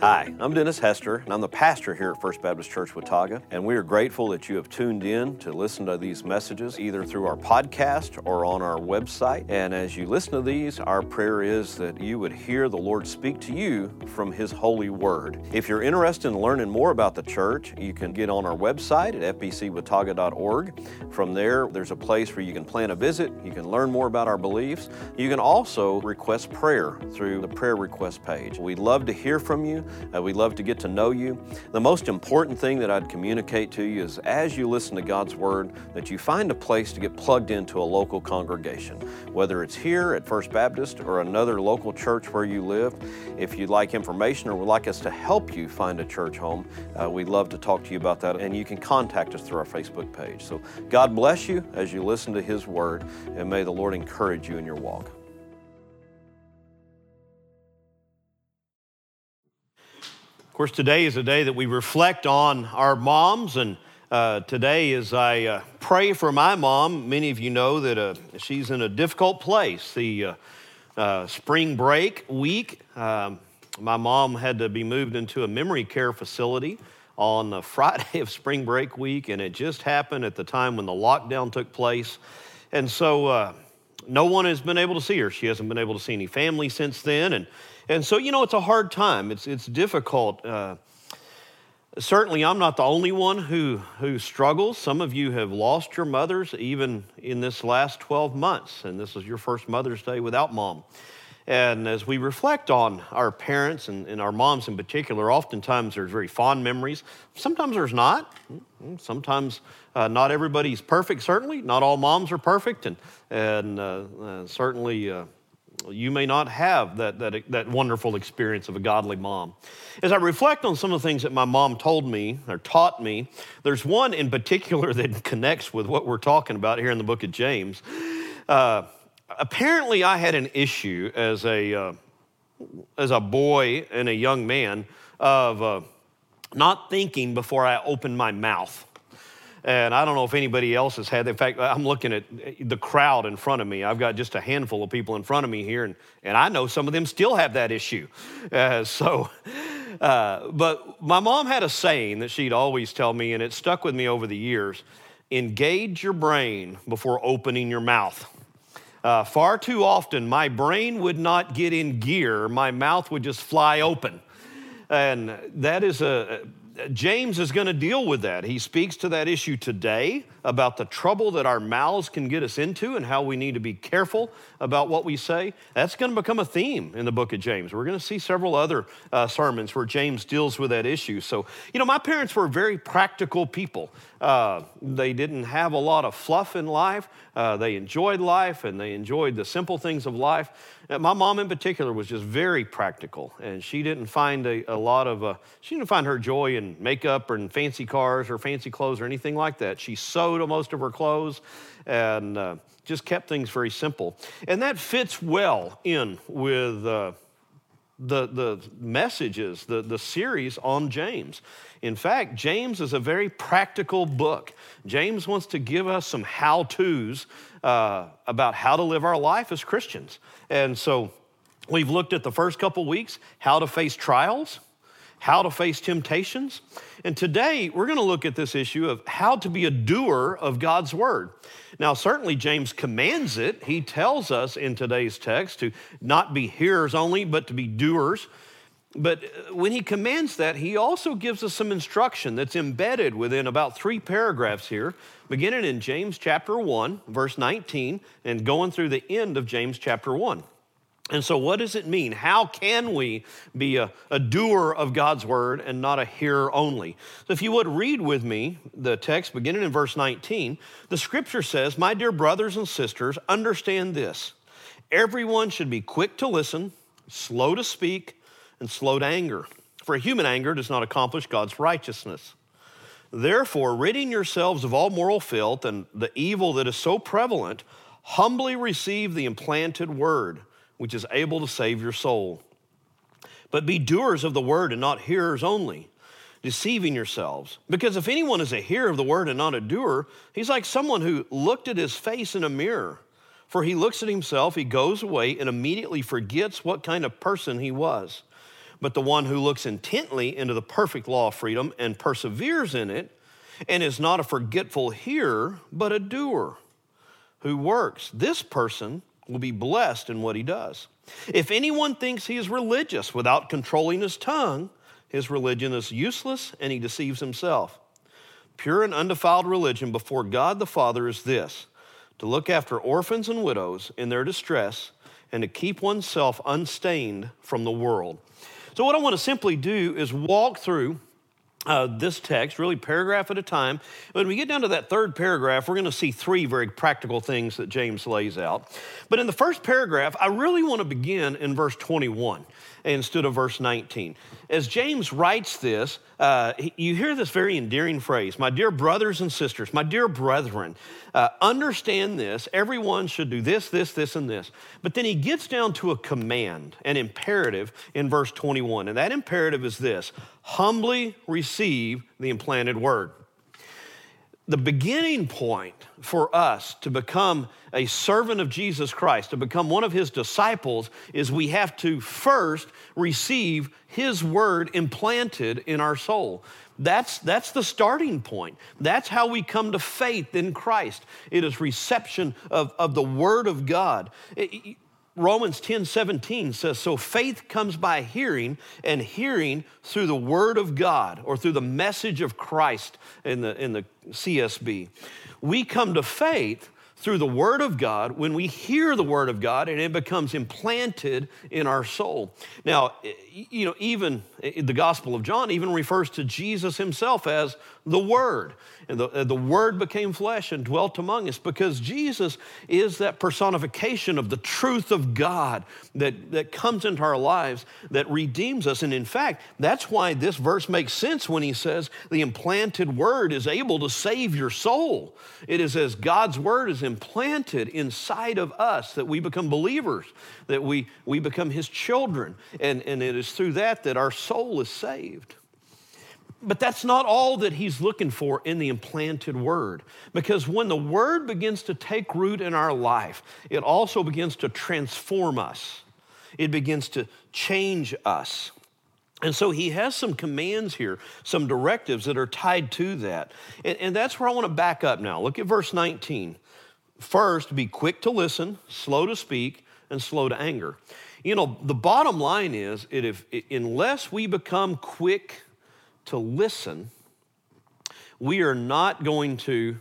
Hi, I'm Dennis Hester, and I'm the pastor here at First Baptist Church Watauga. And we are grateful that you have tuned in to listen to these messages either through our podcast or on our website. And as you listen to these, our prayer is that you would hear the Lord speak to you from His holy word. If you're interested in learning more about the church, you can get on our website at fbcwatauga.org. From there, there's a place where you can plan a visit, you can learn more about our beliefs. You can also request prayer through the prayer request page. We'd love to hear from you. Uh, we love to get to know you. The most important thing that I'd communicate to you is as you listen to God's Word, that you find a place to get plugged into a local congregation, whether it's here at First Baptist or another local church where you live. If you'd like information or would like us to help you find a church home, uh, we'd love to talk to you about that. And you can contact us through our Facebook page. So God bless you as you listen to His Word, and may the Lord encourage you in your walk. Course, today is a day that we reflect on our moms, and uh, today, as I uh, pray for my mom, many of you know that uh, she's in a difficult place. The uh, uh, spring break week, um, my mom had to be moved into a memory care facility on the Friday of spring break week, and it just happened at the time when the lockdown took place. And so, uh, no one has been able to see her. She hasn't been able to see any family since then, and and so, you know, it's a hard time. It's, it's difficult. Uh, certainly, I'm not the only one who, who struggles. Some of you have lost your mothers even in this last 12 months, and this is your first Mother's Day without mom. And as we reflect on our parents and, and, our moms in particular, oftentimes there's very fond memories. Sometimes there's not. Sometimes uh, not everybody's perfect, certainly. Not all moms are perfect. And, and uh, uh, certainly uh, you may not have that, that, that wonderful experience of a godly mom. As I reflect on some of the things that my mom told me or taught me, there's one in particular that connects with what we're talking about here in the book of James. Uh, apparently, I had an issue as a, uh, as a boy and a young man of uh, not thinking before I opened my mouth. And I don't know if anybody else has had. In fact, I'm looking at the crowd in front of me. I've got just a handful of people in front of me here, and, and I know some of them still have that issue. Uh, so, uh, but my mom had a saying that she'd always tell me, and it stuck with me over the years engage your brain before opening your mouth. Uh, far too often, my brain would not get in gear, my mouth would just fly open. And that is a, James is going to deal with that. He speaks to that issue today about the trouble that our mouths can get us into and how we need to be careful about what we say. That's going to become a theme in the book of James. We're going to see several other uh, sermons where James deals with that issue. So, you know, my parents were very practical people. Uh, they didn't have a lot of fluff in life. Uh, they enjoyed life and they enjoyed the simple things of life. Uh, my mom, in particular, was just very practical, and she didn't find a, a lot of, uh, she didn't find her joy in makeup or in fancy cars or fancy clothes or anything like that. She sewed most of her clothes and uh, just kept things very simple. And that fits well in with uh, the, the messages, the, the series on James. In fact, James is a very practical book. James wants to give us some how to's uh, about how to live our life as Christians. And so we've looked at the first couple weeks how to face trials, how to face temptations. And today we're going to look at this issue of how to be a doer of God's word. Now, certainly James commands it. He tells us in today's text to not be hearers only, but to be doers. But uh, when he commands that, he also gives us some instruction that's embedded within about three paragraphs here, beginning in James chapter 1, verse 19, and going through the end of James chapter 1. And so, what does it mean? How can we be a, a, doer of God's word and not a hearer only? So, if you would read with me the text beginning in verse 19, the scripture says, My dear brothers and sisters, understand this. Everyone should be quick to listen, slow to speak, and slow to anger. For human anger does not accomplish God's righteousness. Therefore, ridding yourselves of all moral filth and the evil that is so prevalent, humbly receive the implanted word which is able to save your soul. But be doers of the word and not hearers only, deceiving yourselves. Because if anyone is a hearer of the word and not a doer, he's like someone who looked at his face in a mirror. For he looks at himself, he goes away, and immediately forgets what kind of person he was. but the one who looks intently into the perfect law of freedom and perseveres in it, and is not a forgetful hearer, but a doer who works. This person will be blessed in what he does. If anyone thinks he is religious without controlling his tongue, his religion is useless and he deceives himself. Pure and undefiled religion before God the Father is this to look after orphans and widows in their distress and to keep oneself unstained from the world. So, what I want to simply do is walk through uh, this text, really paragraph at a time. When we get down to that third paragraph, we're going to see three very practical things that James lays out. But in the first paragraph, I really want to begin in verse 21 instead of verse 19. As James writes this, uh, you hear this very endearing phrase My dear brothers and sisters, my dear brethren, uh, understand this. Everyone should do this, this, this, and this. But then he gets down to a command, an imperative in verse 21. And that imperative is this humbly receive the implanted word the beginning point for us to become a servant of Jesus Christ, to become one of his disciples, is we have to first receive his word implanted in our soul. That's, that's the starting point. That's how we come to faith in Christ. It is reception of, of the word of God. It, Romans 10 17 says, So faith comes by hearing, and hearing through the word of God or through the message of Christ in the, in the CSB. We come to faith through the Word of God when we hear the Word of God and it becomes implanted in our soul. Now, eh, you know, even eh, the Gospel of John even refers to Jesus himself as the Word. And the, eh, the Word became flesh and dwelt among us because Jesus is that personification of the truth of God that, that comes into our lives that redeems us. And in fact, that's why this verse makes sense when he says the implanted Word is able to save your soul. It is as God's Word is implanted inside of us that we become believers, that we, we become His children. And, and it is through that that our soul is saved. But that's not all that he's looking for in the implanted word. Because when the word begins to take root in our life, it also begins to transform us, it begins to change us. And so he has some commands here, some directives that are tied to that. And, and that's where I want to back up now. Look at verse 19. First, be quick to listen, slow to speak, and slow to anger. You know, the bottom line is if, unless we become quick to listen, we are not going to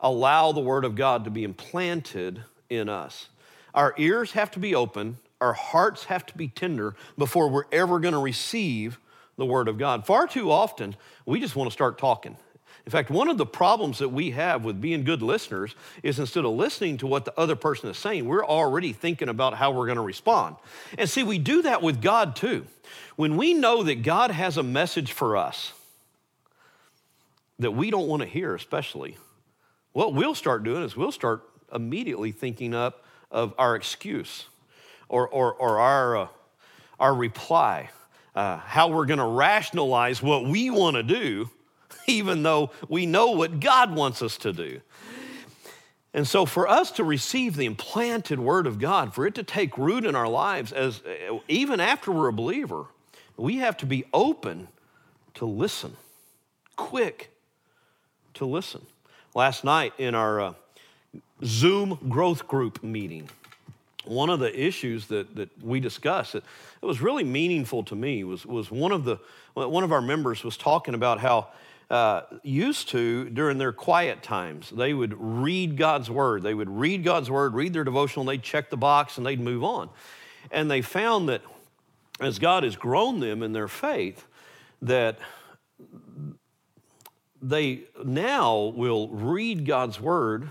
allow the Word of God to be implanted in us. Our ears have to be open, our hearts have to be tender before we're ever going to receive the Word of God. Far too often, we just want to start talking. In fact, one of the problems that we have with being good listeners is instead of listening to what the other person is saying, we're already thinking about how we're going to respond. And see, we do that with God too. When we know that God has a message for us that we don't want to hear, especially, what we'll start doing is we'll start immediately thinking up of our excuse or, or, or our, uh, our reply, uh, how we're going to rationalize what we want to do even though we know what God wants us to do. And so, for us to receive the implanted word of God, for it to take root in our lives, as even after we're a believer, we have to be open to listen, quick to listen. Last night in our uh, Zoom growth group meeting, one of the issues that, that we discussed that it was really meaningful to me was, was one of the one of our members was talking about how uh, used to during their quiet times. They would read God's word. They would read God's word, read their devotional, and they'd check the box and they'd move on. And they found that as God has grown them in their faith, that they now will read God's word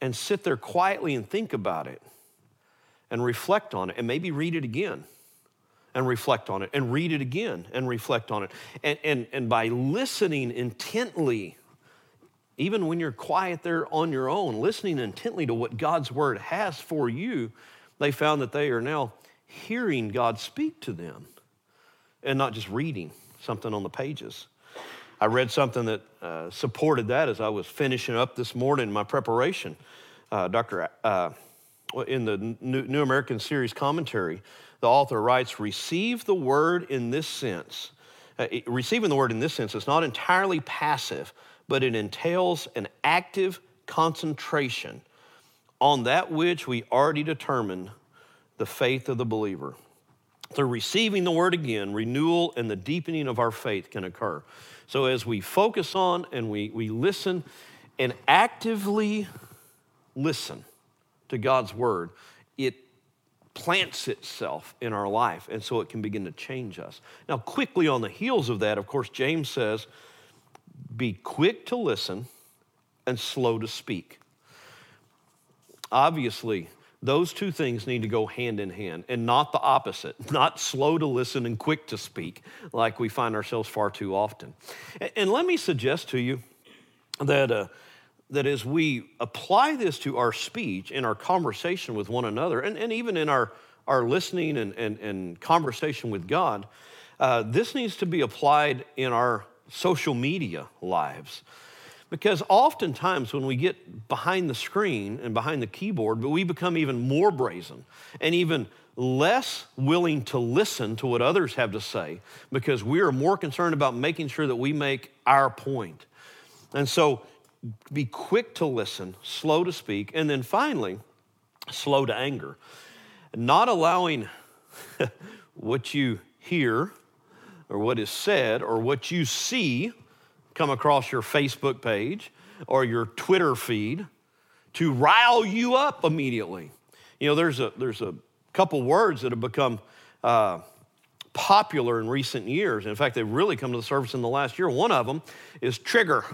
and sit there quietly and think about it and reflect on it and maybe read it again and reflect on it and read it again and reflect on it. And, and, and by listening intently, even when you're quiet there on your own, listening intently to what God's word has for you, they found that they are now hearing God speak to them and not just reading something on the pages. I read something that uh, supported that as I was finishing up this morning my preparation. Uh, Dr. Uh, in the New American Series commentary, the author writes, receive the word in this sense. Uh, receiving the word in this sense is not entirely passive, but it entails an active concentration on that which we already determined the faith of the believer. Through receiving the word again, renewal and the deepening of our faith can occur. So as we focus on and we, we listen and actively listen to God's word, it plants itself in our life, and so it can begin to change us. Now, quickly on the heels of that, of course, James says, be quick to listen and slow to speak. Obviously, those two things need to go hand in hand and not the opposite, not slow to listen and quick to speak like we find ourselves far too often. And let me suggest to you that. Uh, that as we apply this to our speech in our conversation with one another, and, and even in our, our listening and, and, and conversation with God, uh, this needs to be applied in our social media lives. Because oftentimes when we get behind the screen and behind the keyboard, we become even more brazen and even less willing to listen to what others have to say because we are more concerned about making sure that we make our point. And so be quick to listen, slow to speak, and then finally, slow to anger. Not allowing what you hear or what is said or what you see come across your Facebook page or your Twitter feed to rile you up immediately. You know, there's a, there's a couple words that have become uh, popular in recent years. In fact, they've really come to the surface in the last year. One of them is trigger.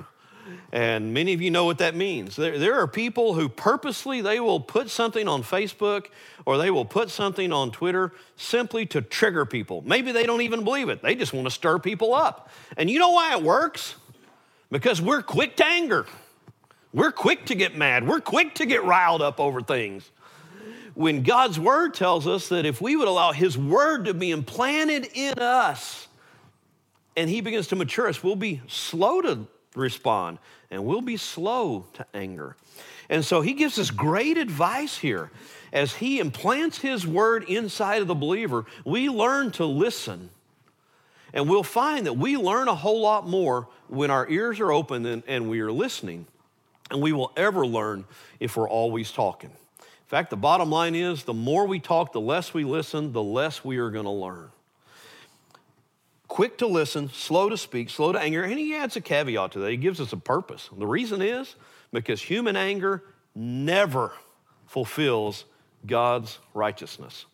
And many of you know what that means. There, there are people who purposely they will put something on Facebook or they will put something on Twitter simply to trigger people. Maybe they don't even believe it. They just want to stir people up. And you know why it works? Because we're quick to anger. We're quick to get mad. We're quick to get riled up over things. When God's word tells us that if we would allow his word to be implanted in us and he begins to mature us, we'll be slow to respond, and we'll be slow to anger. And so he gives us great advice here. As he implants his word inside of the believer, we learn to listen. And we'll find that we learn a whole lot more when our ears are open and, and we are listening. And we will ever learn if we're always talking. In fact, the bottom line is the more we talk, the less we listen, the less we are going to learn quick to listen, slow to speak, slow to anger. And he adds a caveat to that. He gives us a purpose. The reason is because human anger never fulfills God's righteousness.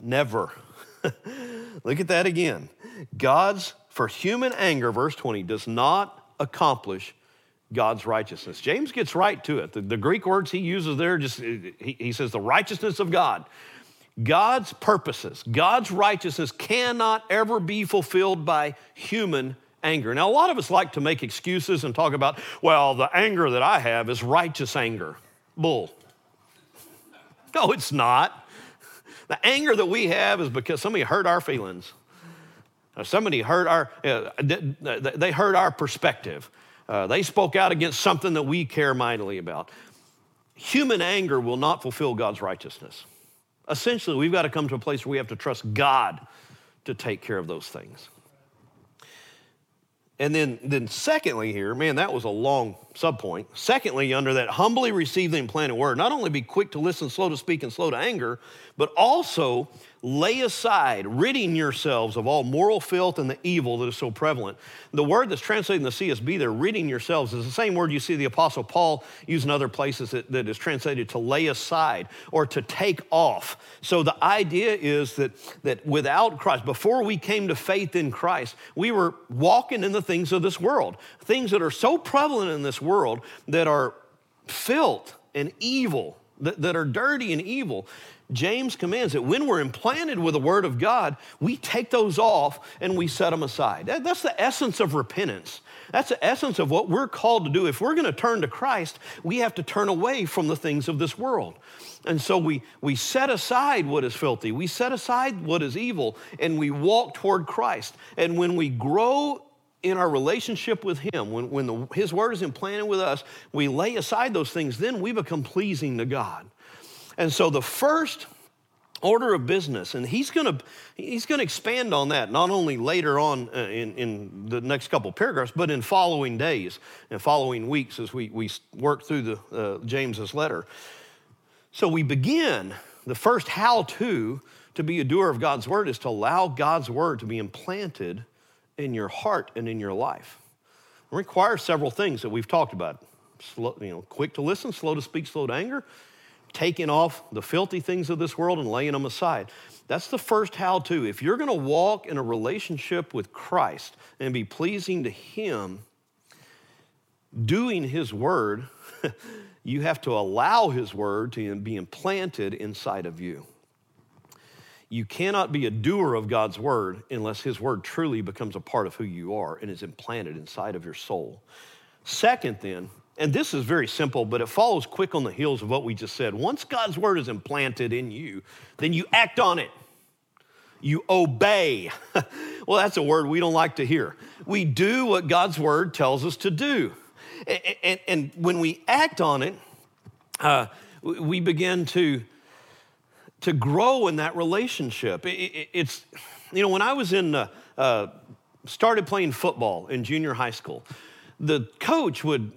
Never. Look at that again. God's, for human anger, verse 20, does not accomplish God's righteousness. James gets right to it. The, the Greek words he uses there just, he, he says the righteousness of God. God's purposes, God's righteousness cannot ever be fulfilled by human anger. Now, a lot of us like to make excuses and talk about, well, the anger that I have is righteous anger. Bull. No, it's not. The anger that we have is because somebody hurt our feelings. Somebody hurt our, uh, they hurt our perspective. Uh, they spoke out against something that we care mightily about. Human anger will not fulfill God's righteousness. Essentially, we've got to come to a place where we have to trust God to take care of those things. And then, then secondly, here, man, that was a long subpoint. Secondly, under that humbly receive the implanted word, not only be quick to listen, slow to speak, and slow to anger, but also lay aside, ridding yourselves of all moral filth and the evil that is so prevalent. The word that's translated in the CSB there, ridding yourselves, is the same word you see the Apostle Paul use in other places that, that is translated to lay aside or to take off. So the idea is that, that without Christ, before we came to faith in Christ, we were walking in the things of this world, things that are so prevalent in this world that are filth and evil, that, that are dirty and evil. James commands that when we're implanted with the Word of God, we take those off and we set them aside. That, that's the essence of repentance. That's the essence of what we're called to do. If we're going to turn to Christ, we have to turn away from the things of this world. And so we, we set aside what is filthy, we set aside what is evil, and we walk toward Christ. And when we grow in our relationship with Him, when, when the, His Word is implanted with us, we lay aside those things, then we become pleasing to God. And so the first order of business and he's going to he's going to expand on that not only later on uh, in, in the next couple paragraphs but in following days and following weeks as we, we work through the uh, james's letter so we begin the first how to to be a doer of god's word is to allow god's word to be implanted in your heart and in your life it requires several things that we've talked about slow, you know quick to listen slow to speak slow to anger taking off the filthy things of this world and laying them aside. That's the first how to. If you're going to walk in a relationship with Christ and be pleasing to Him, doing His word, you have to allow His word to be implanted inside of you. You cannot be a doer of God's word unless His word truly becomes a part of who you are and is implanted inside of your soul. Second, then, and this is very simple, but it follows quick on the heels of what we just said. Once God's word is implanted in you, then you act on it. You obey. well, that's a word we don't like to hear. We do what God's word tells us to do. And, and, and when we act on it, uh, we begin to, to grow in that relationship. It, it, it's, you know, when I was in, uh, uh, started playing football in junior high school, the coach would,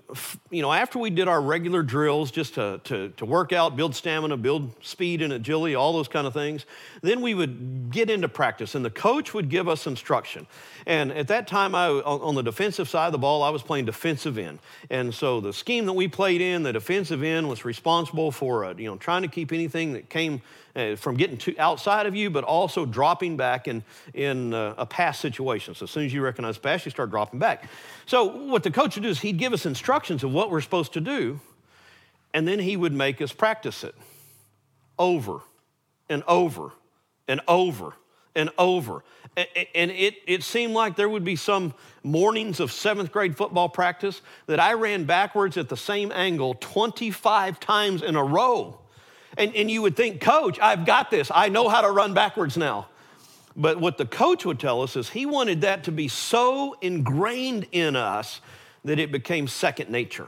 you know, after we did our regular drills just to, to, to, work out, build stamina, build speed and agility, all those kind of things, then we would get into practice and the coach would give us instruction. And at that time, I, on the defensive side of the ball, I was playing defensive end. And so the scheme that we played in, the defensive end was responsible for, uh, you know, trying to keep anything that came uh, from getting to outside of you, but also dropping back in, in uh, a pass situation. So as soon as you recognize pass, you start dropping back. So what the coach would do is he'd give us instructions of what we're supposed to do, and then he would make us practice it over and over and over and over. And it, it seemed like there would be some mornings of seventh grade football practice that I ran backwards at the same angle 25 times in a row. And, and you would think, Coach, I've got this. I know how to run backwards now. But what the coach would tell us is he wanted that to be so ingrained in us that it became second nature.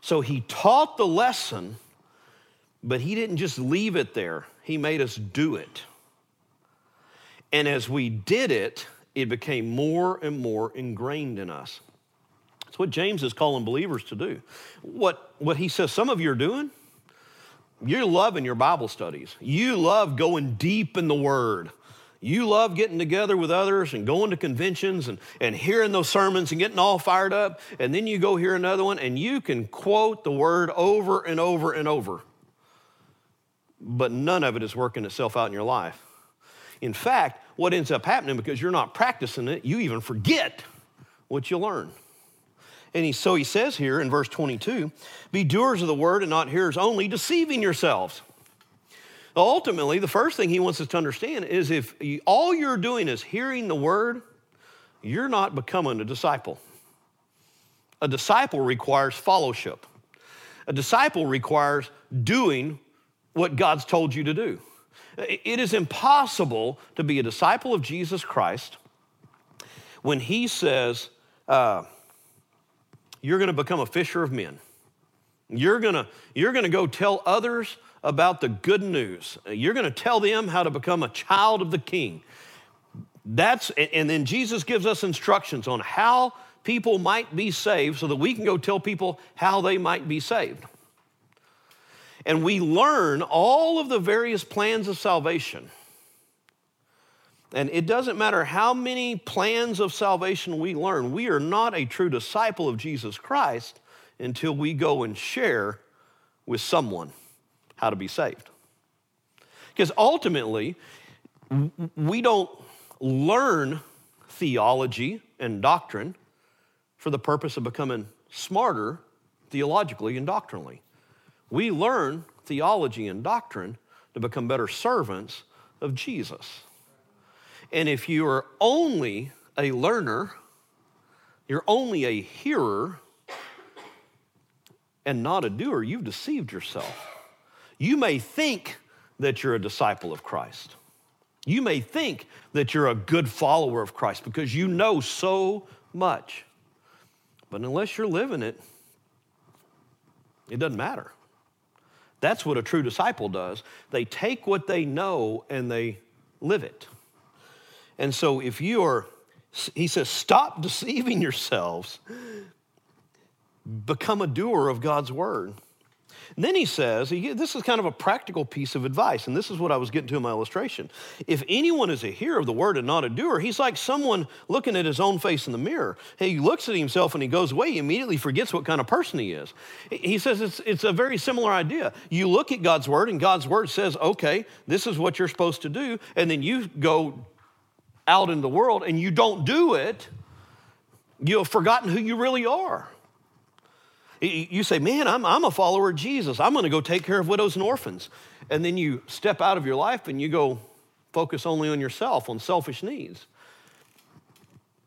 So he taught the lesson, but he didn't just leave it there, he made us do it. And as we did it, it became more and more ingrained in us. That's what James is calling believers to do. What, what he says some of you are doing, you're loving your Bible studies. You love going deep in the Word. You love getting together with others and going to conventions and, and hearing those sermons and getting all fired up. And then you go hear another one and you can quote the Word over and over and over. But none of it is working itself out in your life. In fact, what ends up happening because you're not practicing it, you even forget what you learn. And he, so he says here in verse 22 be doers of the word and not hearers only, deceiving yourselves. Ultimately, the first thing he wants us to understand is if you, all you're doing is hearing the word, you're not becoming a disciple. A disciple requires fellowship. A disciple requires doing what God's told you to do. It is impossible to be a disciple of Jesus Christ when he says, uh, you're going to become a fisher of men. You're going to you're going to go tell others about the good news. You're going to tell them how to become a child of the king. That's and then Jesus gives us instructions on how people might be saved so that we can go tell people how they might be saved. And we learn all of the various plans of salvation. And it doesn't matter how many plans of salvation we learn, we are not a true disciple of Jesus Christ until we go and share with someone how to be saved. Because ultimately, we don't learn theology and doctrine for the purpose of becoming smarter theologically and doctrinally. We learn theology and doctrine to become better servants of Jesus. And if you are only a learner, you're only a hearer and not a doer, you've deceived yourself. You may think that you're a disciple of Christ. You may think that you're a good follower of Christ because you know so much. But unless you're living it, it doesn't matter. That's what a true disciple does. They take what they know and they live it. And so if you are, he says, stop deceiving yourselves, become a doer of God's word. And then he says, this is kind of a practical piece of advice, and this is what I was getting to in my illustration. If anyone is a hearer of the word and not a doer, he's like someone looking at his own face in the mirror. He looks at himself and he goes away, he immediately forgets what kind of person he is. He says it's, it's a very similar idea. You look at God's word, and God's word says, okay, this is what you're supposed to do, and then you go out in the world and you don't do it, you have forgotten who you really are. You say, man, I'm, I'm a follower of Jesus. I'm going to go take care of widows and orphans. And then you step out of your life and you go focus only on yourself, on selfish needs.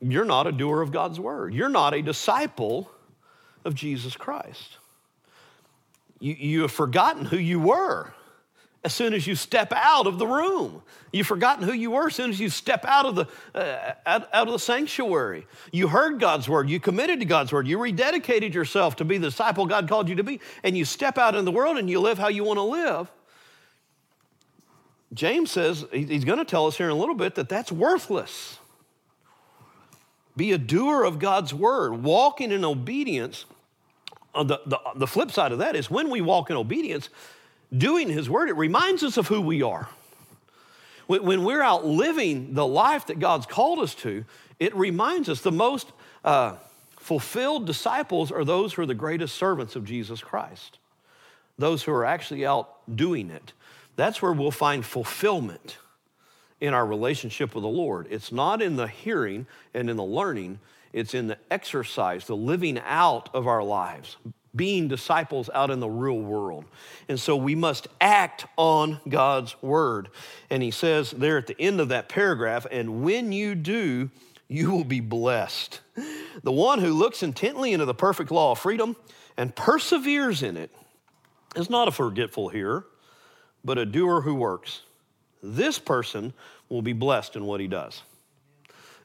You're not a doer of God's word. You're not a disciple of Jesus Christ. You, you have forgotten who you were as soon as you step out of the room. You've forgotten who you were as soon as you step out of the, uh, out, out, of the sanctuary. You heard God's word. You committed to God's word. You rededicated yourself to be the disciple God called you to be. And you step out in the world and you live how you want to live. James says, he's going to tell us here in a little bit that that's worthless. Be a doer of God's word, walking in obedience. Uh, the, the, the flip side of that is when we walk in obedience, doing His Word, it reminds us of who we are. When we're out living the life that God's called us to, it reminds us the most uh, fulfilled disciples are those who are the greatest servants of Jesus Christ, those who are actually out doing it. That's where we'll find fulfillment in our relationship with the Lord. It's not in the hearing and in the learning, it's in the exercise, the living out of our lives, being disciples out in the real world. And so we must act on God's word. And he says there at the end of that paragraph, and when you do, you will be blessed. The one who looks intently into the perfect law of freedom and perseveres in it is not a forgetful hearer, but a doer who works. This person will be blessed in what he does.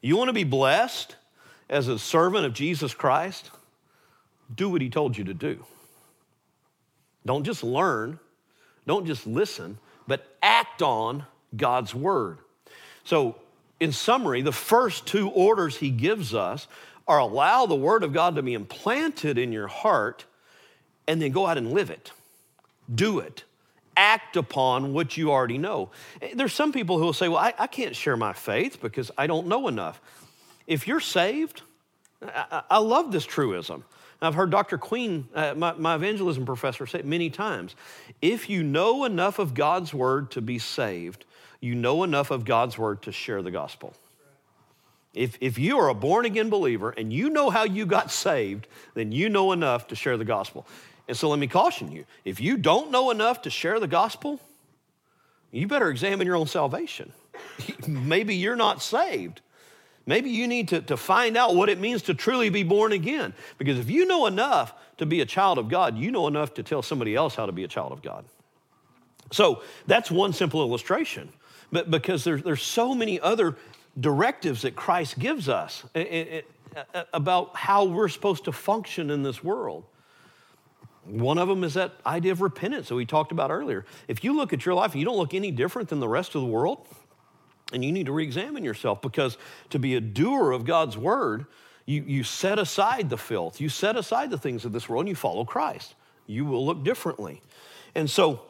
You want to be blessed as a servant of Jesus Christ? Do what he told you to do. Don't just learn, don't just listen, but act on God's word. So, in summary, the first two orders he gives us are allow the word of God to be implanted in your heart and then go out and live it. Do it. Act upon what you already know. Eh, there's some people who will say, Well, I, I can't share my faith because I don't know enough. If you're saved, I, I love this truism. I've heard Dr. Queen, uh, my, my evangelism professor, say it many times. If you know enough of God's word to be saved, you know enough of God's word to share the gospel. If, if you are a born again believer and you know how you got saved, then you know enough to share the gospel. And so let me caution you if you don't know enough to share the gospel, you better examine your own salvation. Maybe you're not saved. Maybe you need to, to find out what it means to truly be born again. Because if you know enough to be a child of God, you know enough to tell somebody else how to be a child of God. So that's one simple illustration. But because there's, there's so many other directives that Christ gives us about how we're supposed to function in this world. One of them is that idea of repentance that we talked about earlier. If you look at your life and you don't look any different than the rest of the world, and you need to re examine yourself because to be a doer of God's word, you, you set aside the filth, you set aside the things of this world, and you follow Christ. You will look differently. And so,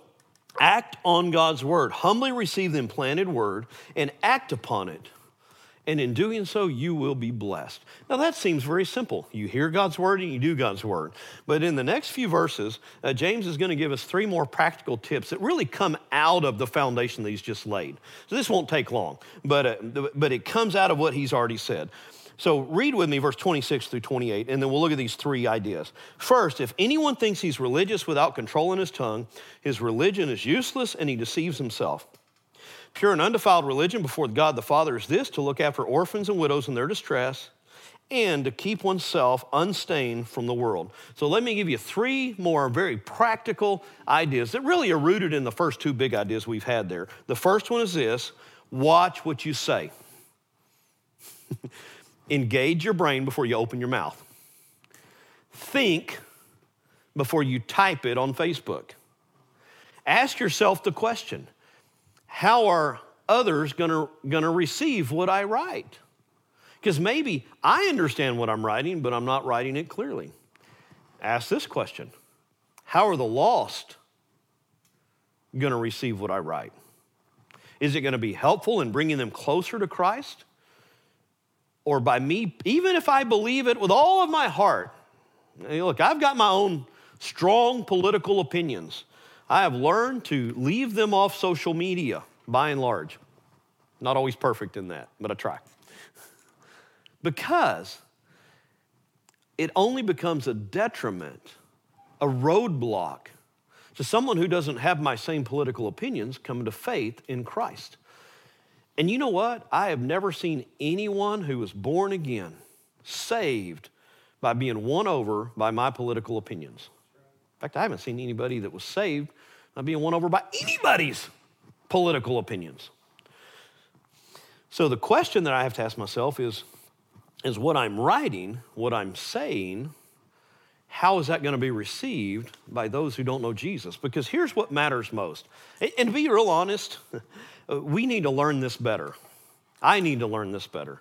act on God's word, humbly receive the implanted word, and act upon it and in doing so, you will be blessed. Now, that seems very simple. You hear God's word and you do God's word. But in the next few verses, uh, James is going to give us three more practical tips that really come out of the foundation that he's just laid. So this won't take long, but, uh, but it comes out of what he's already said. So read with me verse 26 through 28, and then we'll look at these three ideas. First, if anyone thinks he's religious without controlling his tongue, his religion is useless and he deceives himself. Pure and undefiled religion before God the Father is this to look after orphans and widows in their distress and to keep oneself unstained from the world. So let me give you three more very practical ideas that really are rooted in the first two big ideas we've had there. The first one is this watch what you say, engage your brain before you open your mouth, think before you type it on Facebook. ask yourself the question how are others gonna, gonna receive what I write? Because maybe I understand what I'm writing, but I'm not writing it clearly. Ask this question How are the lost gonna receive what I write? Is it gonna be helpful in bringing them closer to Christ? Or by me, even if I believe it with all of my heart, look, I've got my own strong political opinions. I have learned to leave them off social media by and large. Not always perfect in that, but I try. because it only becomes a detriment, a roadblock to someone who doesn't have my same political opinions coming to faith in Christ. And you know what? I have never seen anyone who was born again saved by being won over by my political opinions. Fact, I haven't seen anybody that was saved by being won over by anybody's political opinions. So the question that I have to ask myself is is what I'm writing, what I'm saying, how is that going to be received by those who don't know Jesus? Because here's what matters most. And to be real honest, we need to learn this better. I need to learn this better.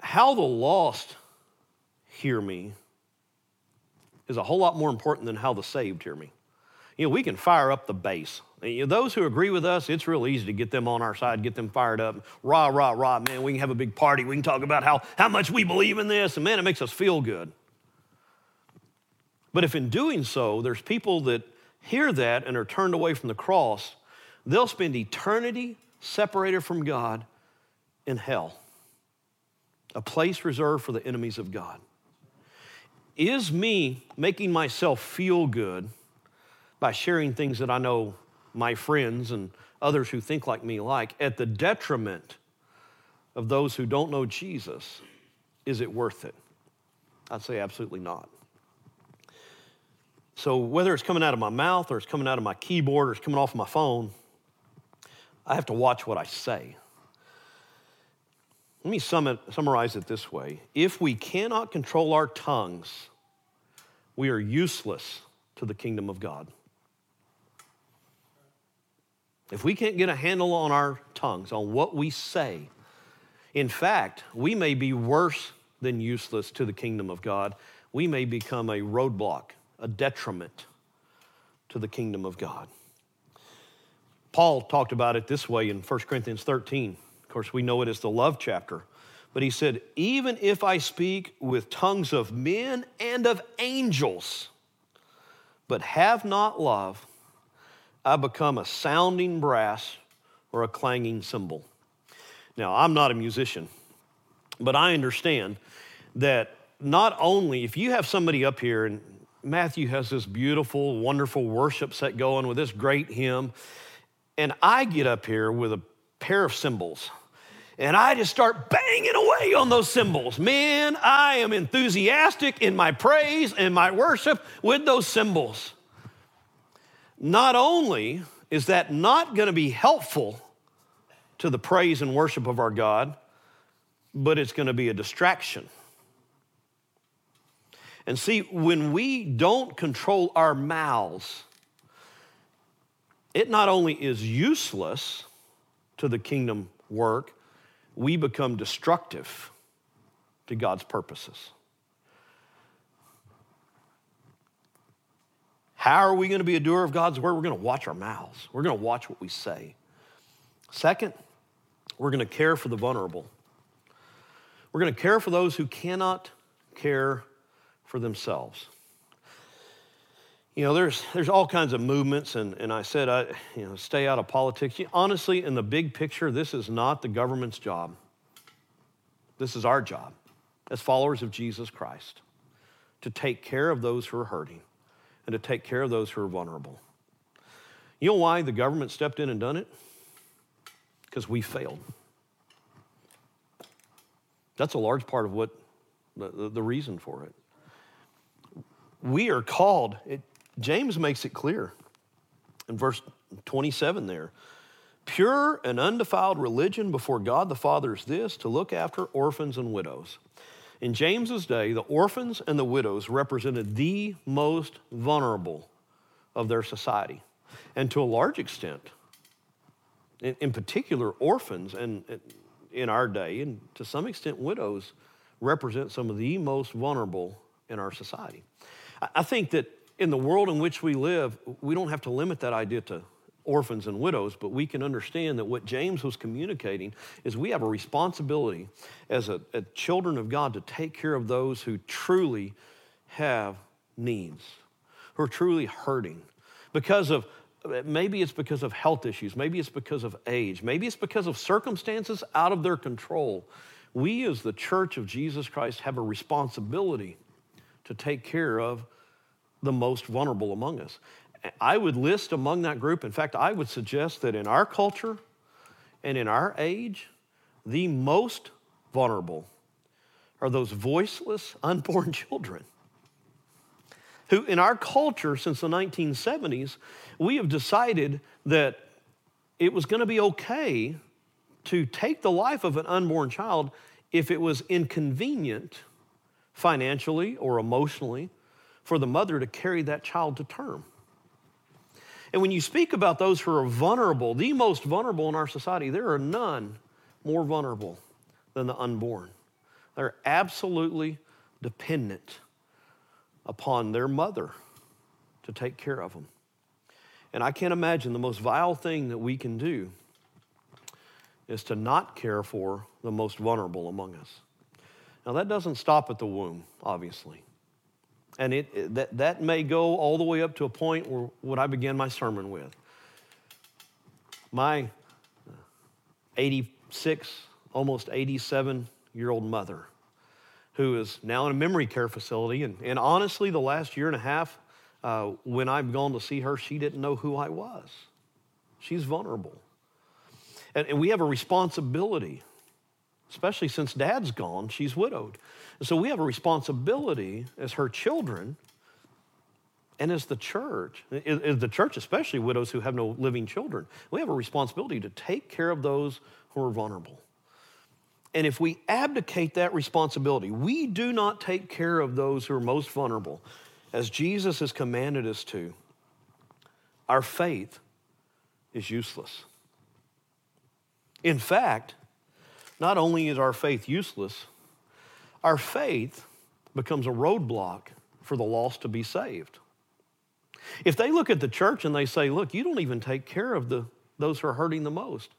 How the lost hear me is a whole lot more important than how the saved hear me. You know, we can fire up the base. You know, those who agree with us, it's real easy to get them on our side, get them fired up. Rah, rah, rah, man, we can have a big party. We can talk about how, how much we believe in this, and man, it makes us feel good. But if in doing so, there's people that hear that and are turned away from the cross, they'll spend eternity separated from God in hell, a place reserved for the enemies of God. Is me making myself feel good by sharing things that I know my friends and others who think like me like at the detriment of those who don't know Jesus, is it worth it? I'd say absolutely not. So, whether it's coming out of my mouth or it's coming out of my keyboard or it's coming off my phone, I have to watch what I say. Let me sum it, summarize it this way If we cannot control our tongues, we are useless to the kingdom of God. If we can't get a handle on our tongues, on what we say, in fact, we may be worse than useless to the kingdom of God. We may become a roadblock, a detriment to the kingdom of God. Paul talked about it this way in 1 Corinthians 13. Of course, we know it as the love chapter. But he said, Even if I speak with tongues of men and of angels, but have not love, I become a sounding brass or a clanging cymbal. Now, I'm not a musician, but I understand that not only if you have somebody up here, and Matthew has this beautiful, wonderful worship set going with this great hymn, and I get up here with a pair of cymbals and I just start banging away on those cymbals. Man, I am enthusiastic in my praise and my worship with those cymbals. Not only is that not going to be helpful to the praise and worship of our God, but it's going to be a distraction. And see, when we don't control our mouths, it not only is useless to the kingdom work, we become destructive to God's purposes. How are we going to be a doer of God's word? We're going to watch our mouths. We're going to watch what we say. Second, we're going to care for the vulnerable. We're going to care for those who cannot care for themselves. You know, there's, there's all kinds of movements, and, and I said, I, you know, stay out of politics. Honestly, in the big picture, this is not the government's job. This is our job as followers of Jesus Christ to take care of those who are hurting and to take care of those who are vulnerable. You know why the government stepped in and done it? Because we failed. That's a large part of what the, the reason for it. We are called, it, James makes it clear in verse 27 there. Pure and undefiled religion before God the Father is this to look after orphans and widows in James's day, the orphans and the widows represented the most vulnerable of their society. And to a large extent, in, in particular, orphans and in our day, and to some extent, widows represent some of the most vulnerable in our society. I think that in the world in which we live, we don't have to limit that idea to orphans and widows, but we can understand that what James was communicating is we have a responsibility as a, a children of God to take care of those who truly have needs, who are truly hurting because of maybe it's because of health issues, maybe it's because of age, maybe it's because of circumstances out of their control. We, as the church of Jesus Christ, have a responsibility to take care of the most vulnerable among us. I would list among that group, in fact, I would suggest that in our culture and in our age, the most vulnerable are those voiceless, unborn children who, in our culture since the 1970s, we have decided that it was going to be okay to take the life of an unborn child if it was inconvenient financially or emotionally for the mother to carry that child to term. And when you speak about those who are vulnerable, the most vulnerable in our society, there are none more vulnerable than the unborn. They're absolutely dependent upon their mother to take care of them. And I can't imagine the most vile thing that we can do is to not care for the most vulnerable among us. Now, that doesn't stop at the womb, obviously. And it, that, that may go all the way up to a point where what I began my sermon with. My 86, almost 87 year old mother, who is now in a memory care facility. And, and honestly, the last year and a half, uh, when I've gone to see her, she didn't know who I was. She's vulnerable. And, and we have a responsibility, especially since dad's gone, she's widowed. And so we have a responsibility as her children and as the church, as the church, especially widows who have no living children, we have a responsibility to take care of those who are vulnerable. And if we abdicate that responsibility, we do not take care of those who are most vulnerable, as Jesus has commanded us to, our faith is useless. In fact, not only is our faith useless, our faith becomes a roadblock for the lost to be saved. If they look at the church and they say, Look, you don't even take care of the, those who are hurting the most.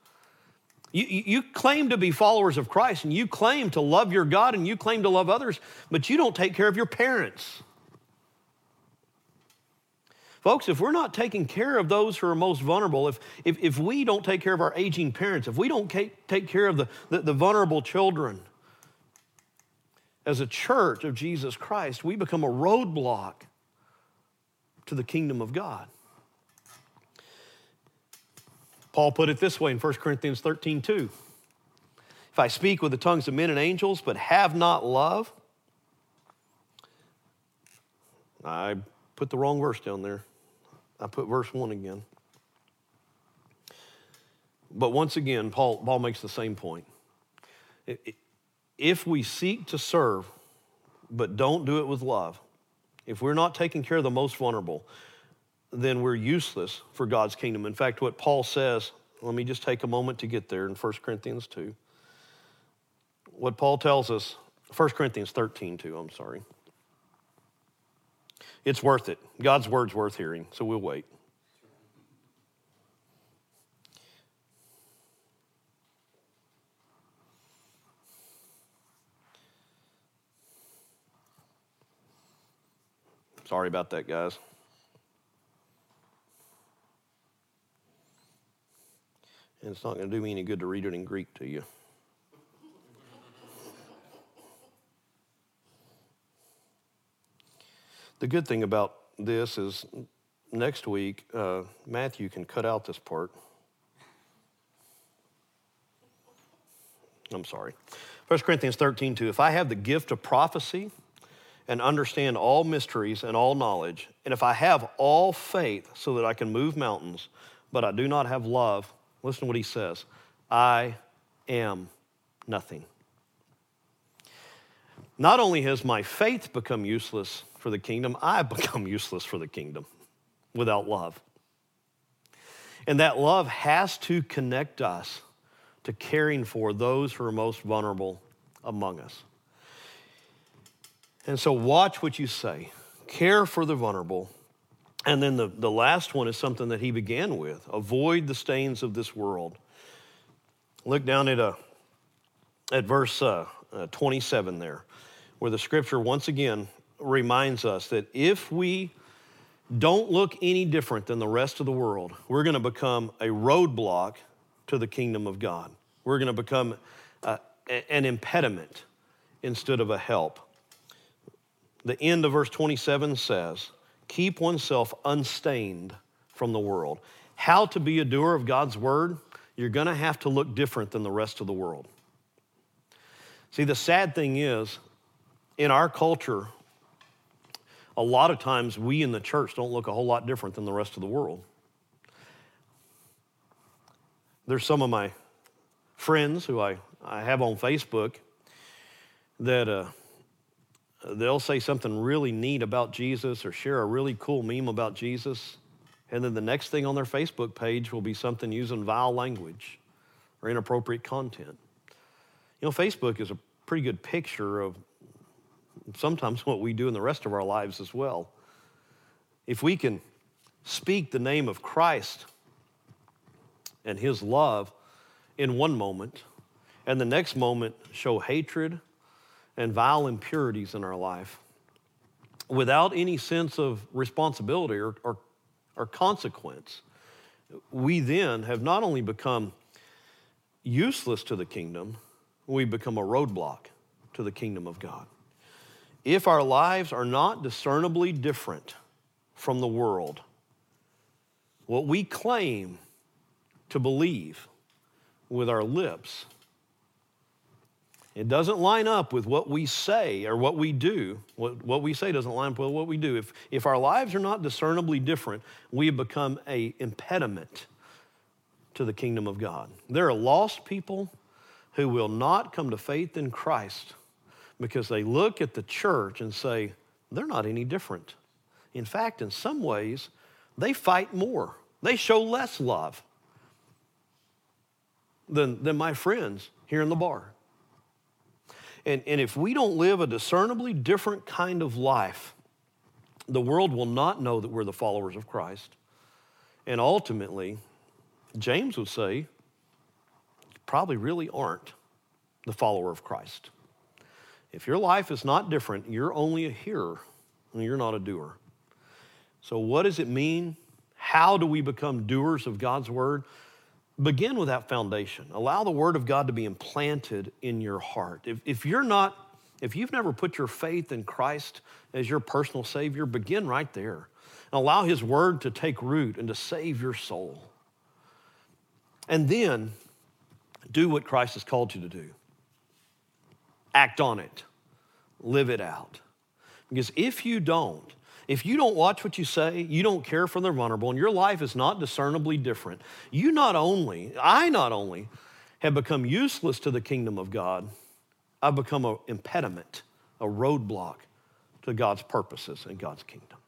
You, you claim to be followers of Christ and you claim to love your God and you claim to love others, but you don't take care of your parents. Folks, if we're not taking care of those who are most vulnerable, if, if, if we don't take care of our aging parents, if we don't take care of the, the, the vulnerable children, as a church of Jesus Christ, we become a roadblock to the kingdom of God. Paul put it this way in 1 Corinthians 13 2. If I speak with the tongues of men and angels, but have not love, I put the wrong verse down there. I put verse 1 again. But once again, Paul, Paul makes the same point. If we seek to serve, but don't do it with love, if we're not taking care of the most vulnerable, then we're useless for God's kingdom. In fact, what Paul says, let me just take a moment to get there in 1 Corinthians 2. What Paul tells us, 1 Corinthians 13, 2, I'm sorry. It's worth it. God's word's worth hearing, so we'll wait. Sorry about that, guys. And it's not going to do me any good to read it in Greek to you. The good thing about this is next week, uh, Matthew can cut out this part. I'm sorry. 1 Corinthians 13, 2. If I have the gift of prophecy and understand all mysteries and all knowledge, and if I have all faith so that I can move mountains, but I do not have love, Listen to what he says I am nothing. Not only has my faith become useless for the kingdom, I've become useless for the kingdom. without love. And that love has to connect us to caring for those who are most vulnerable among us. And so, watch what you say, care for the vulnerable. And then the, the last one is something that he began with avoid the stains of this world. Look down at, a, uh, at verse uh, uh, 27 there, where the scripture once again reminds us that if we don't look any different than the rest of the world, we're going to become a roadblock to the kingdom of God. We're going to become uh, an impediment instead of a help. The end of verse 27 says, Keep oneself unstained from the world. How to be a doer of God's word? You're going to have to look different than the rest of the world. See, the sad thing is, in our culture, a lot of times we in the church don't look a whole lot different than the rest of the world. There's some of my friends who I, I have on Facebook that uh, they'll say something really neat about Jesus or share a really cool meme about Jesus, and then the next thing on their Facebook page will be something using vile language or inappropriate content. You know, Facebook is a pretty good picture of sometimes what we do in the rest of our lives as well. If we can speak the name of Christ and his love in one moment, and the next moment show hatred and vile impurities in our life without any sense of responsibility or, or, or consequence, we then have not only become useless to the kingdom, we become a roadblock to the kingdom of God if our lives are not discernibly different from the world, what we claim to believe with our lips, it doesn't line up with what we say or what we do. What, what we say doesn't line up with what we do. If, if our lives are not discernibly different, we have become a impediment to the kingdom of God. There are lost people who will not come to faith in Christ because they look at the church and say, they're not any different. In fact, in some ways, they fight more, they show less love than, than my friends here in the bar. And, and if we don't live a discernibly different kind of life, the world will not know that we're the followers of Christ. And ultimately, James would say, probably really aren't the follower of Christ. If your life is not different, you're only a hearer and you're not a doer. So, what does it mean? How do we become doers of God's word? Begin with that foundation. Allow the word of God to be implanted in your heart. If, if you're not, if you've never put your faith in Christ as your personal Savior, begin right there. And allow His word to take root and to save your soul. And then do what Christ has called you to do act on it, live it out. Because if you don't, if you don't watch what you say, you don't care for the vulnerable, and your life is not discernibly different, you not only, I not only have become useless to the kingdom of God, I've become an impediment, a roadblock to God's purposes and God's kingdom.